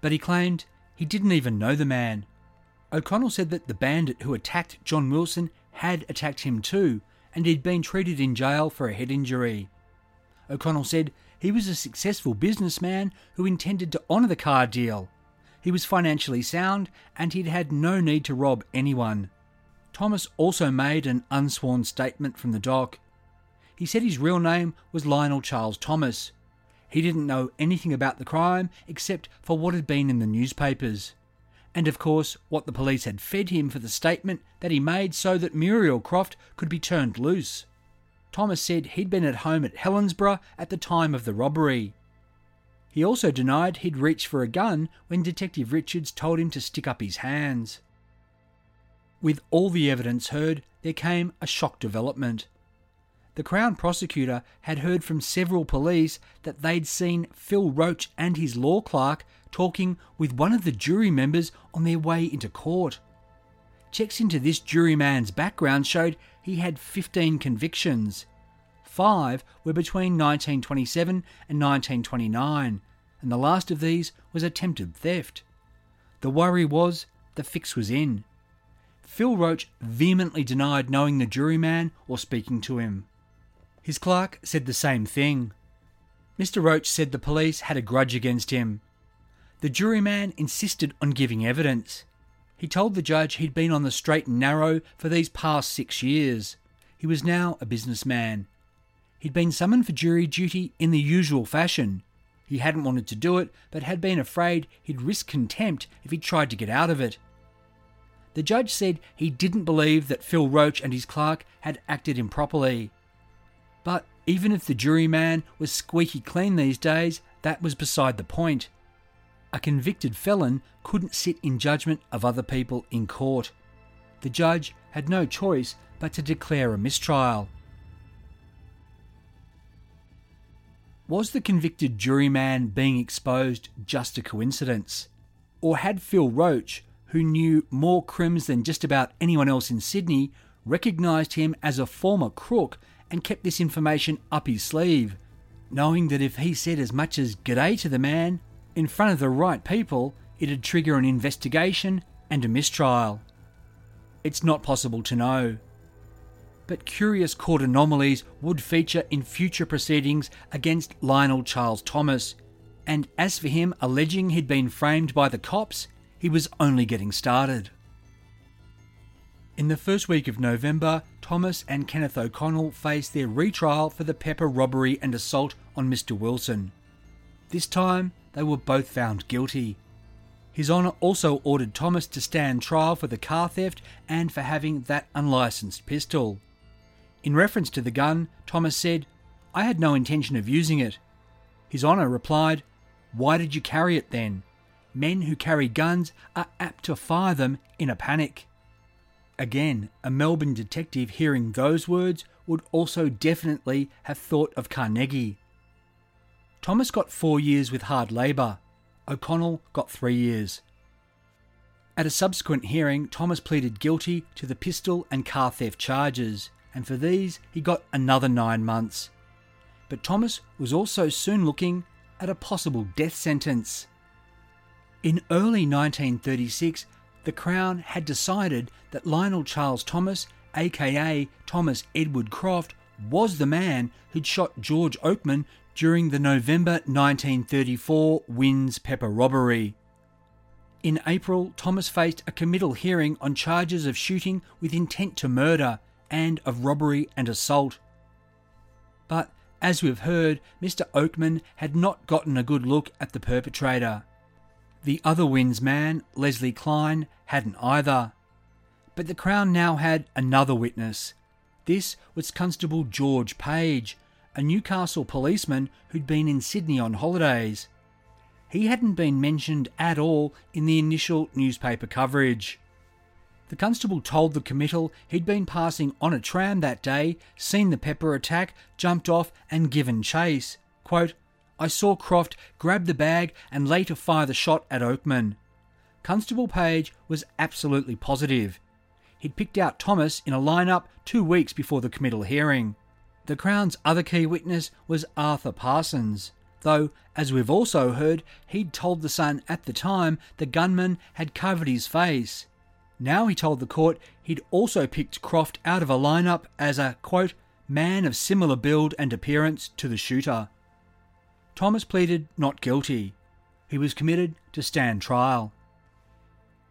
But he claimed he didn't even know the man. O'Connell said that the bandit who attacked John Wilson had attacked him too, and he'd been treated in jail for a head injury. O'Connell said he was a successful businessman who intended to honour the car deal. He was financially sound and he'd had no need to rob anyone. Thomas also made an unsworn statement from the dock. He said his real name was Lionel Charles Thomas. He didn't know anything about the crime except for what had been in the newspapers and of course what the police had fed him for the statement that he made so that Muriel Croft could be turned loose. Thomas said he'd been at home at Helensburgh at the time of the robbery. He also denied he'd reached for a gun when Detective Richards told him to stick up his hands. With all the evidence heard, there came a shock development. The Crown prosecutor had heard from several police that they'd seen Phil Roach and his law clerk talking with one of the jury members on their way into court. Checks into this juryman's background showed he had 15 convictions. Five were between 1927 and 1929, and the last of these was attempted theft. The worry was the fix was in. Phil Roach vehemently denied knowing the juryman or speaking to him. His clerk said the same thing. Mr. Roach said the police had a grudge against him the juryman insisted on giving evidence. He told the judge he'd been on the straight and narrow for these past six years. He was now a businessman. He'd been summoned for jury duty in the usual fashion. He hadn't wanted to do it, but had been afraid he'd risk contempt if he tried to get out of it. The judge said he didn't believe that Phil Roach and his clerk had acted improperly. But even if the juryman was squeaky clean these days, that was beside the point a convicted felon couldn't sit in judgment of other people in court. The judge had no choice but to declare a mistrial. Was the convicted juryman being exposed just a coincidence? Or had Phil Roach, who knew more crims than just about anyone else in Sydney, recognised him as a former crook and kept this information up his sleeve, knowing that if he said as much as g'day to the man, in front of the right people, it'd trigger an investigation and a mistrial. It's not possible to know. But curious court anomalies would feature in future proceedings against Lionel Charles Thomas, and as for him alleging he'd been framed by the cops, he was only getting started. In the first week of November, Thomas and Kenneth O'Connell faced their retrial for the pepper robbery and assault on Mr. Wilson. This time, they were both found guilty. His Honour also ordered Thomas to stand trial for the car theft and for having that unlicensed pistol. In reference to the gun, Thomas said, I had no intention of using it. His Honour replied, Why did you carry it then? Men who carry guns are apt to fire them in a panic. Again, a Melbourne detective hearing those words would also definitely have thought of Carnegie. Thomas got four years with hard labour. O'Connell got three years. At a subsequent hearing, Thomas pleaded guilty to the pistol and car theft charges, and for these he got another nine months. But Thomas was also soon looking at a possible death sentence. In early 1936, the Crown had decided that Lionel Charles Thomas, aka Thomas Edward Croft, was the man who'd shot George Oakman during the November 1934 Winns Pepper robbery. In April, Thomas faced a committal hearing on charges of shooting with intent to murder and of robbery and assault. But as we've heard, Mr. Oakman had not gotten a good look at the perpetrator. The other Winns man, Leslie Klein, hadn't either. But the Crown now had another witness. This was Constable George Page, a Newcastle policeman who'd been in Sydney on holidays. He hadn't been mentioned at all in the initial newspaper coverage. The constable told the committal he'd been passing on a tram that day, seen the pepper attack, jumped off, and given chase. Quote, I saw Croft grab the bag and later fire the shot at Oakman. Constable Page was absolutely positive. He'd picked out Thomas in a lineup two weeks before the committal hearing. The Crown's other key witness was Arthur Parsons, though, as we've also heard, he'd told the Sun at the time the gunman had covered his face. Now he told the court he'd also picked Croft out of a lineup as a, quote, man of similar build and appearance to the shooter. Thomas pleaded not guilty. He was committed to stand trial.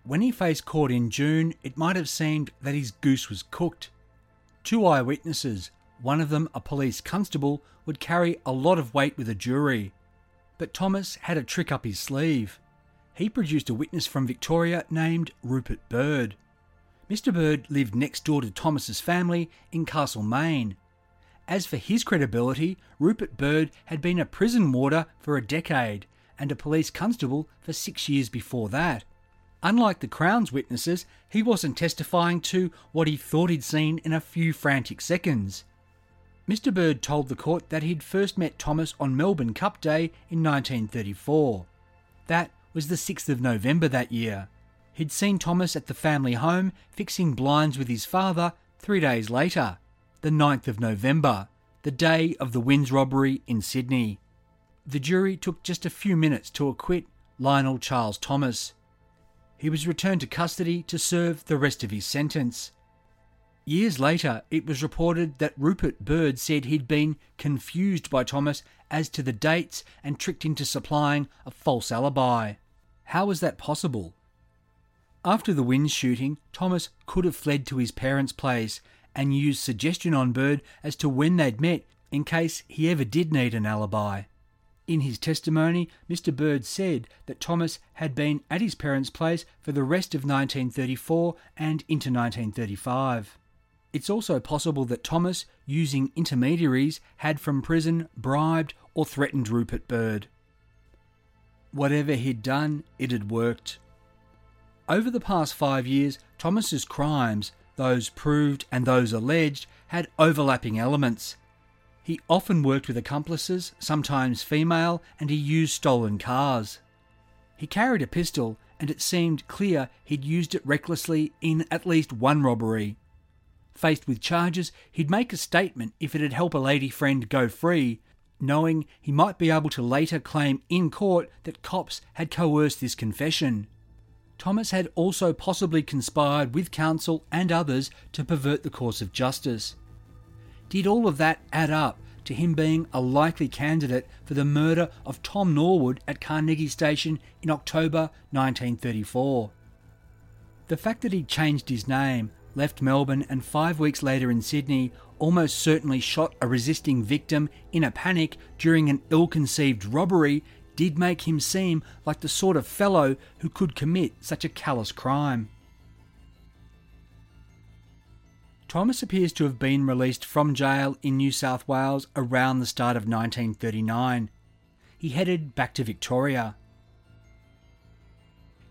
When he faced court in June, it might have seemed that his goose was cooked. Two eyewitnesses, one of them a police constable, would carry a lot of weight with a jury. But Thomas had a trick up his sleeve. He produced a witness from Victoria named Rupert Bird. Mr. Bird lived next door to Thomas's family in Castlemaine, as for his credibility, Rupert Bird had been a prison warder for a decade and a police constable for six years before that. Unlike the Crown's witnesses, he wasn't testifying to what he thought he'd seen in a few frantic seconds. Mr. Bird told the court that he'd first met Thomas on Melbourne Cup Day in 1934. That was the 6th of November that year. He'd seen Thomas at the family home fixing blinds with his father three days later the 9th of November, the day of the Winns robbery in Sydney. The jury took just a few minutes to acquit Lionel Charles Thomas. He was returned to custody to serve the rest of his sentence. Years later, it was reported that Rupert Bird said he'd been confused by Thomas as to the dates and tricked into supplying a false alibi. How was that possible? After the Winns shooting, Thomas could have fled to his parents' place and used suggestion on Bird as to when they'd met in case he ever did need an alibi. In his testimony, Mr. Bird said that Thomas had been at his parents' place for the rest of 1934 and into 1935. It's also possible that Thomas, using intermediaries, had from prison bribed or threatened Rupert Bird. Whatever he'd done, it had worked. Over the past five years, Thomas's crimes those proved and those alleged, had overlapping elements. He often worked with accomplices, sometimes female, and he used stolen cars. He carried a pistol, and it seemed clear he'd used it recklessly in at least one robbery. Faced with charges, he'd make a statement if it'd help a lady friend go free, knowing he might be able to later claim in court that cops had coerced this confession. Thomas had also possibly conspired with counsel and others to pervert the course of justice. Did all of that add up to him being a likely candidate for the murder of Tom Norwood at Carnegie Station in October 1934? The fact that he changed his name, left Melbourne, and five weeks later in Sydney almost certainly shot a resisting victim in a panic during an ill conceived robbery did make him seem like the sort of fellow who could commit such a callous crime. Thomas appears to have been released from jail in New South Wales around the start of 1939. He headed back to Victoria.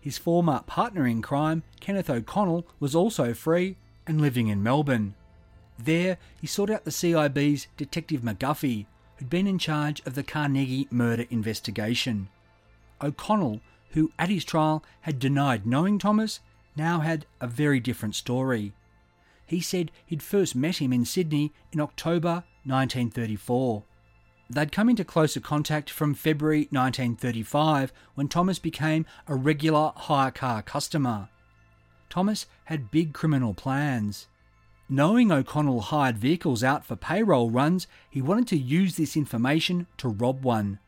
His former partner in crime, Kenneth O'Connell, was also free, and living in Melbourne. There, he sought out the CIB's Detective McGuffey, who'd been in charge of the Carnegie murder investigation. O'Connell, who at his trial had denied knowing Thomas, now had a very different story. He said he'd first met him in Sydney in October 1934. They'd come into closer contact from February 1935 when Thomas became a regular hire car customer. Thomas had big criminal plans. Knowing O'Connell hired vehicles out for payroll runs, he wanted to use this information to rob one.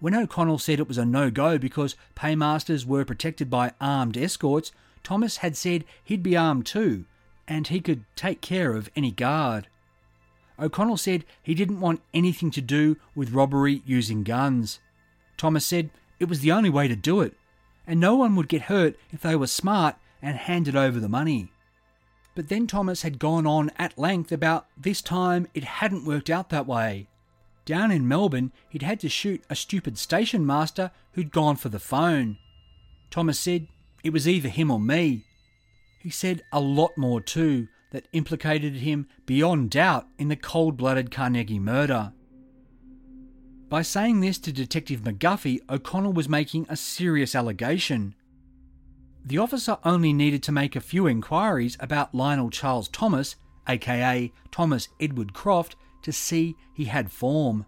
When O'Connell said it was a no go because paymasters were protected by armed escorts, Thomas had said he'd be armed too, and he could take care of any guard. O'Connell said he didn't want anything to do with robbery using guns. Thomas said it was the only way to do it, and no one would get hurt if they were smart and handed over the money. But then Thomas had gone on at length about this time it hadn't worked out that way. Down in Melbourne, he'd had to shoot a stupid station master who'd gone for the phone. Thomas said it was either him or me. He said a lot more too that implicated him beyond doubt in the cold blooded Carnegie murder. By saying this to Detective McGuffey, O'Connell was making a serious allegation. The officer only needed to make a few inquiries about Lionel Charles Thomas, aka Thomas Edward Croft, to see he had form.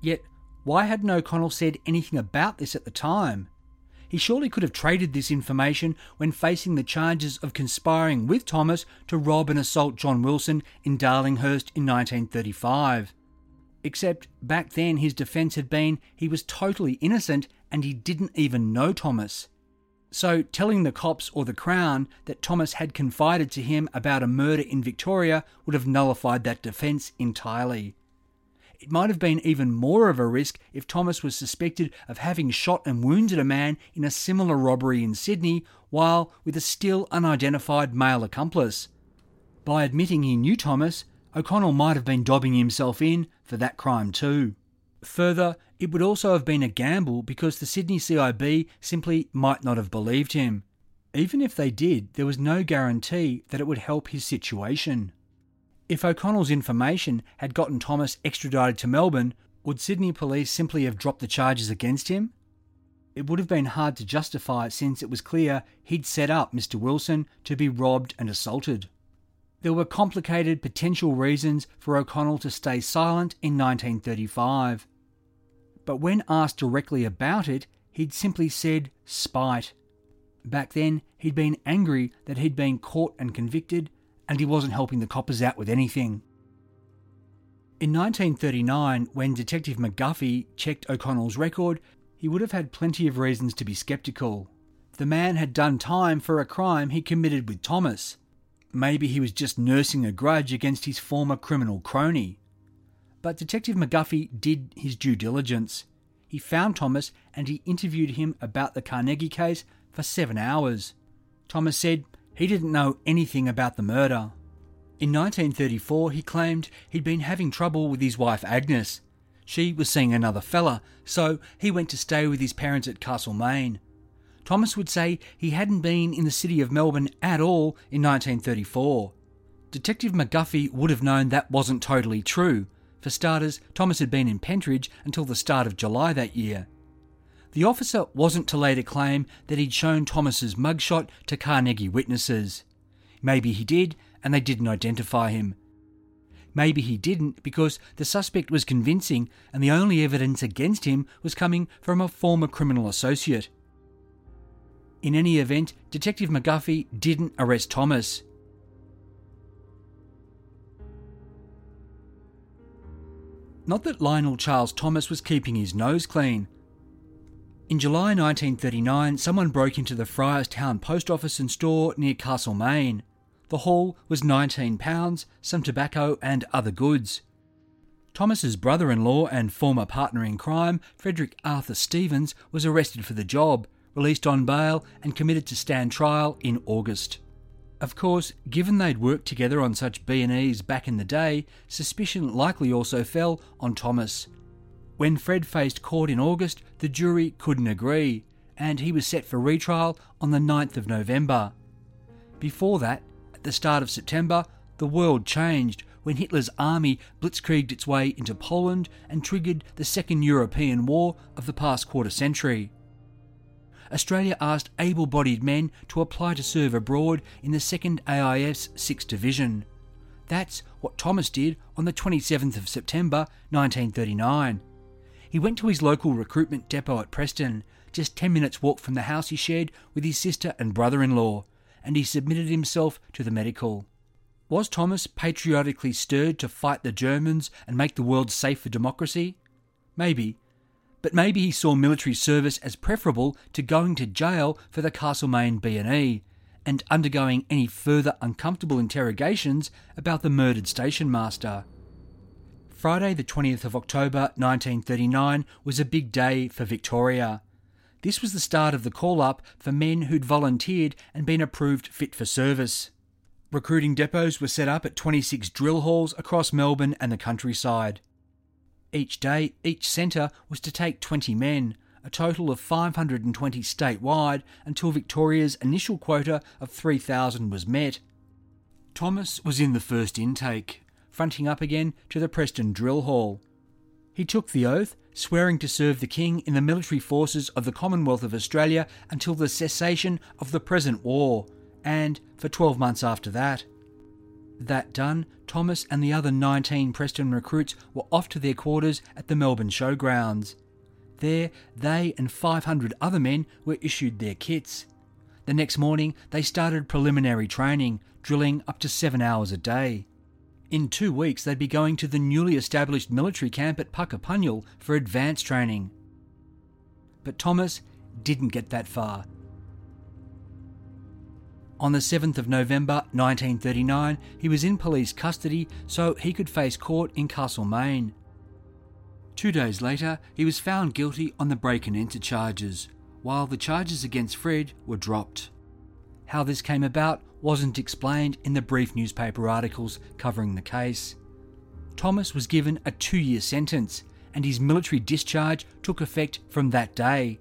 Yet, why hadn't O'Connell said anything about this at the time? He surely could have traded this information when facing the charges of conspiring with Thomas to rob and assault John Wilson in Darlinghurst in 1935. Except back then his defence had been he was totally innocent and he didn't even know Thomas. So, telling the cops or the Crown that Thomas had confided to him about a murder in Victoria would have nullified that defence entirely. It might have been even more of a risk if Thomas was suspected of having shot and wounded a man in a similar robbery in Sydney while with a still unidentified male accomplice. By admitting he knew Thomas, O'Connell might have been dobbing himself in for that crime too. Further, it would also have been a gamble because the Sydney CIB simply might not have believed him. Even if they did, there was no guarantee that it would help his situation. If O'Connell's information had gotten Thomas extradited to Melbourne, would Sydney police simply have dropped the charges against him? It would have been hard to justify it since it was clear he'd set up Mr. Wilson to be robbed and assaulted. There were complicated potential reasons for O'Connell to stay silent in 1935. But when asked directly about it, he'd simply said spite. Back then, he'd been angry that he'd been caught and convicted, and he wasn't helping the coppers out with anything. In 1939, when Detective McGuffey checked O'Connell's record, he would have had plenty of reasons to be sceptical. The man had done time for a crime he committed with Thomas. Maybe he was just nursing a grudge against his former criminal crony. But Detective McGuffey did his due diligence. He found Thomas and he interviewed him about the Carnegie case for seven hours. Thomas said he didn't know anything about the murder. In 1934, he claimed he'd been having trouble with his wife Agnes. She was seeing another fella, so he went to stay with his parents at Castlemaine. Thomas would say he hadn't been in the city of Melbourne at all in 1934. Detective McGuffey would have known that wasn't totally true. For starters, Thomas had been in Pentridge until the start of July that year. The officer wasn't to later claim that he'd shown Thomas's mugshot to Carnegie witnesses. Maybe he did, and they didn't identify him. Maybe he didn't because the suspect was convincing and the only evidence against him was coming from a former criminal associate. In any event, Detective McGuffey didn't arrest Thomas. Not that Lionel Charles Thomas was keeping his nose clean. In July 1939, someone broke into the Fryerstown post office and store near Castlemaine. The haul was £19, some tobacco, and other goods. Thomas's brother-in-law and former partner in crime, Frederick Arthur Stevens, was arrested for the job, released on bail, and committed to stand trial in August. Of course, given they'd worked together on such B&Es back in the day, suspicion likely also fell on Thomas. When Fred faced court in August, the jury couldn't agree, and he was set for retrial on the 9th of November. Before that, at the start of September, the world changed when Hitler's army blitzkrieged its way into Poland and triggered the Second European War of the past quarter century. Australia asked able bodied men to apply to serve abroad in the 2nd AIF's 6th Division. That's what Thomas did on the 27th of September 1939. He went to his local recruitment depot at Preston, just 10 minutes' walk from the house he shared with his sister and brother in law, and he submitted himself to the medical. Was Thomas patriotically stirred to fight the Germans and make the world safe for democracy? Maybe. But maybe he saw military service as preferable to going to jail for the Castlemaine B&E and undergoing any further uncomfortable interrogations about the murdered station master. Friday, the 20th of October 1939, was a big day for Victoria. This was the start of the call up for men who'd volunteered and been approved fit for service. Recruiting depots were set up at 26 drill halls across Melbourne and the countryside. Each day, each centre was to take 20 men, a total of 520 statewide, until Victoria's initial quota of 3,000 was met. Thomas was in the first intake, fronting up again to the Preston Drill Hall. He took the oath, swearing to serve the King in the military forces of the Commonwealth of Australia until the cessation of the present war, and for 12 months after that. That done, Thomas and the other 19 Preston recruits were off to their quarters at the Melbourne Showgrounds. There, they and 500 other men were issued their kits. The next morning, they started preliminary training, drilling up to seven hours a day. In two weeks, they'd be going to the newly established military camp at Puckapunyal for advanced training. But Thomas didn't get that far. On the 7th of November 1939, he was in police custody so he could face court in Castlemaine. Two days later, he was found guilty on the break and enter charges, while the charges against Fred were dropped. How this came about wasn't explained in the brief newspaper articles covering the case. Thomas was given a two year sentence, and his military discharge took effect from that day.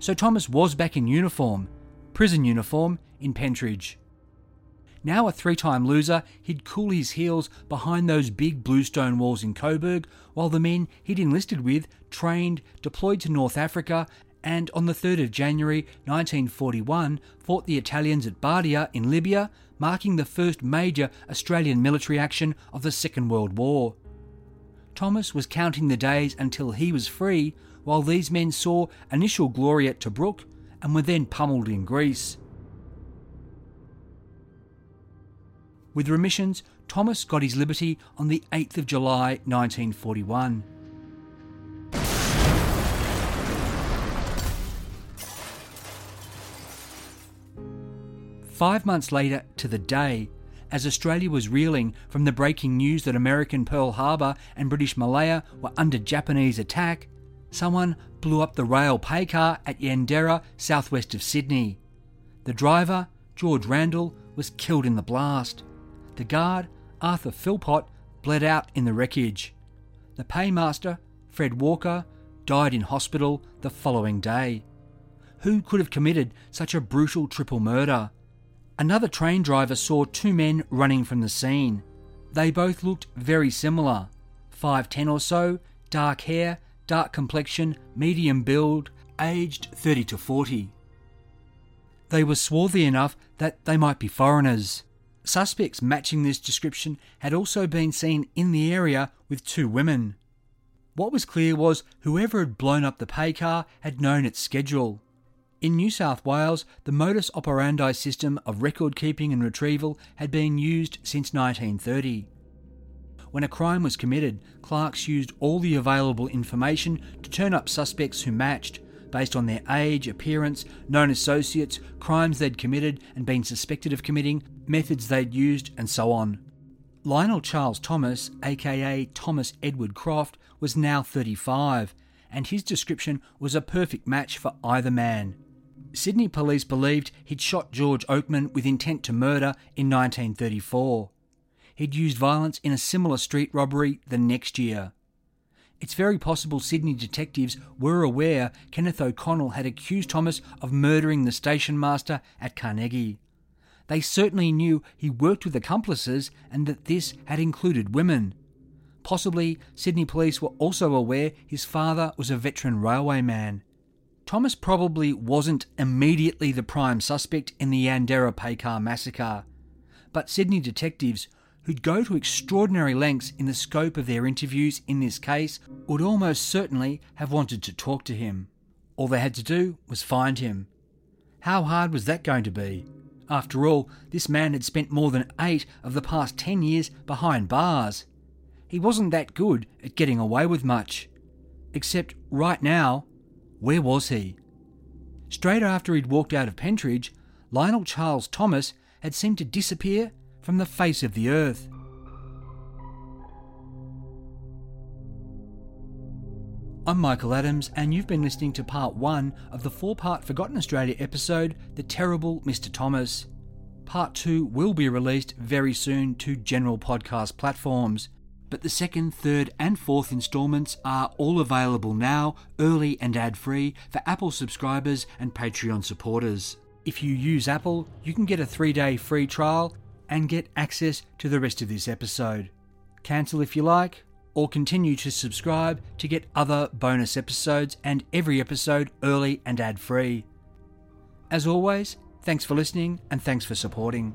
So Thomas was back in uniform, prison uniform, in Pentridge. Now a three time loser, he'd cool his heels behind those big bluestone walls in Coburg, while the men he'd enlisted with trained, deployed to North Africa, and on the 3rd of January 1941 fought the Italians at Bardia in Libya, marking the first major Australian military action of the Second World War. Thomas was counting the days until he was free, while these men saw initial glory at Tobruk and were then pummeled in Greece. With remissions, Thomas got his liberty on the 8th of July 1941. Five months later to the day, as Australia was reeling from the breaking news that American Pearl Harbor and British Malaya were under Japanese attack, someone blew up the rail pay car at Yanderra, southwest of Sydney. The driver, George Randall, was killed in the blast. The guard, Arthur Philpott, bled out in the wreckage. The paymaster, Fred Walker, died in hospital the following day. Who could have committed such a brutal triple murder? Another train driver saw two men running from the scene. They both looked very similar 5'10 or so, dark hair, dark complexion, medium build, aged 30 to 40. They were swarthy enough that they might be foreigners. Suspects matching this description had also been seen in the area with two women. What was clear was whoever had blown up the pay car had known its schedule. In New South Wales, the modus operandi system of record keeping and retrieval had been used since 1930. When a crime was committed, clerks used all the available information to turn up suspects who matched, based on their age, appearance, known associates, crimes they'd committed and been suspected of committing, methods they'd used, and so on. Lionel Charles Thomas, aka Thomas Edward Croft, was now 35, and his description was a perfect match for either man. Sydney police believed he'd shot George Oakman with intent to murder in 1934. He'd used violence in a similar street robbery the next year. It's very possible Sydney detectives were aware Kenneth O'Connell had accused Thomas of murdering the station master at Carnegie. They certainly knew he worked with accomplices and that this had included women. Possibly, Sydney police were also aware his father was a veteran railwayman. Thomas probably wasn't immediately the prime suspect in the Yanderra Paycar massacre, but Sydney detectives who'd go to extraordinary lengths in the scope of their interviews in this case would almost certainly have wanted to talk to him. All they had to do was find him. How hard was that going to be? After all, this man had spent more than eight of the past ten years behind bars. He wasn't that good at getting away with much. Except right now, where was he? Straight after he'd walked out of Pentridge, Lionel Charles Thomas had seemed to disappear from the face of the earth. I'm Michael Adams, and you've been listening to part one of the four part Forgotten Australia episode, The Terrible Mr. Thomas. Part two will be released very soon to general podcast platforms, but the second, third, and fourth instalments are all available now, early and ad free, for Apple subscribers and Patreon supporters. If you use Apple, you can get a three day free trial and get access to the rest of this episode. Cancel if you like, or continue to subscribe to get other bonus episodes and every episode early and ad free. As always, thanks for listening and thanks for supporting.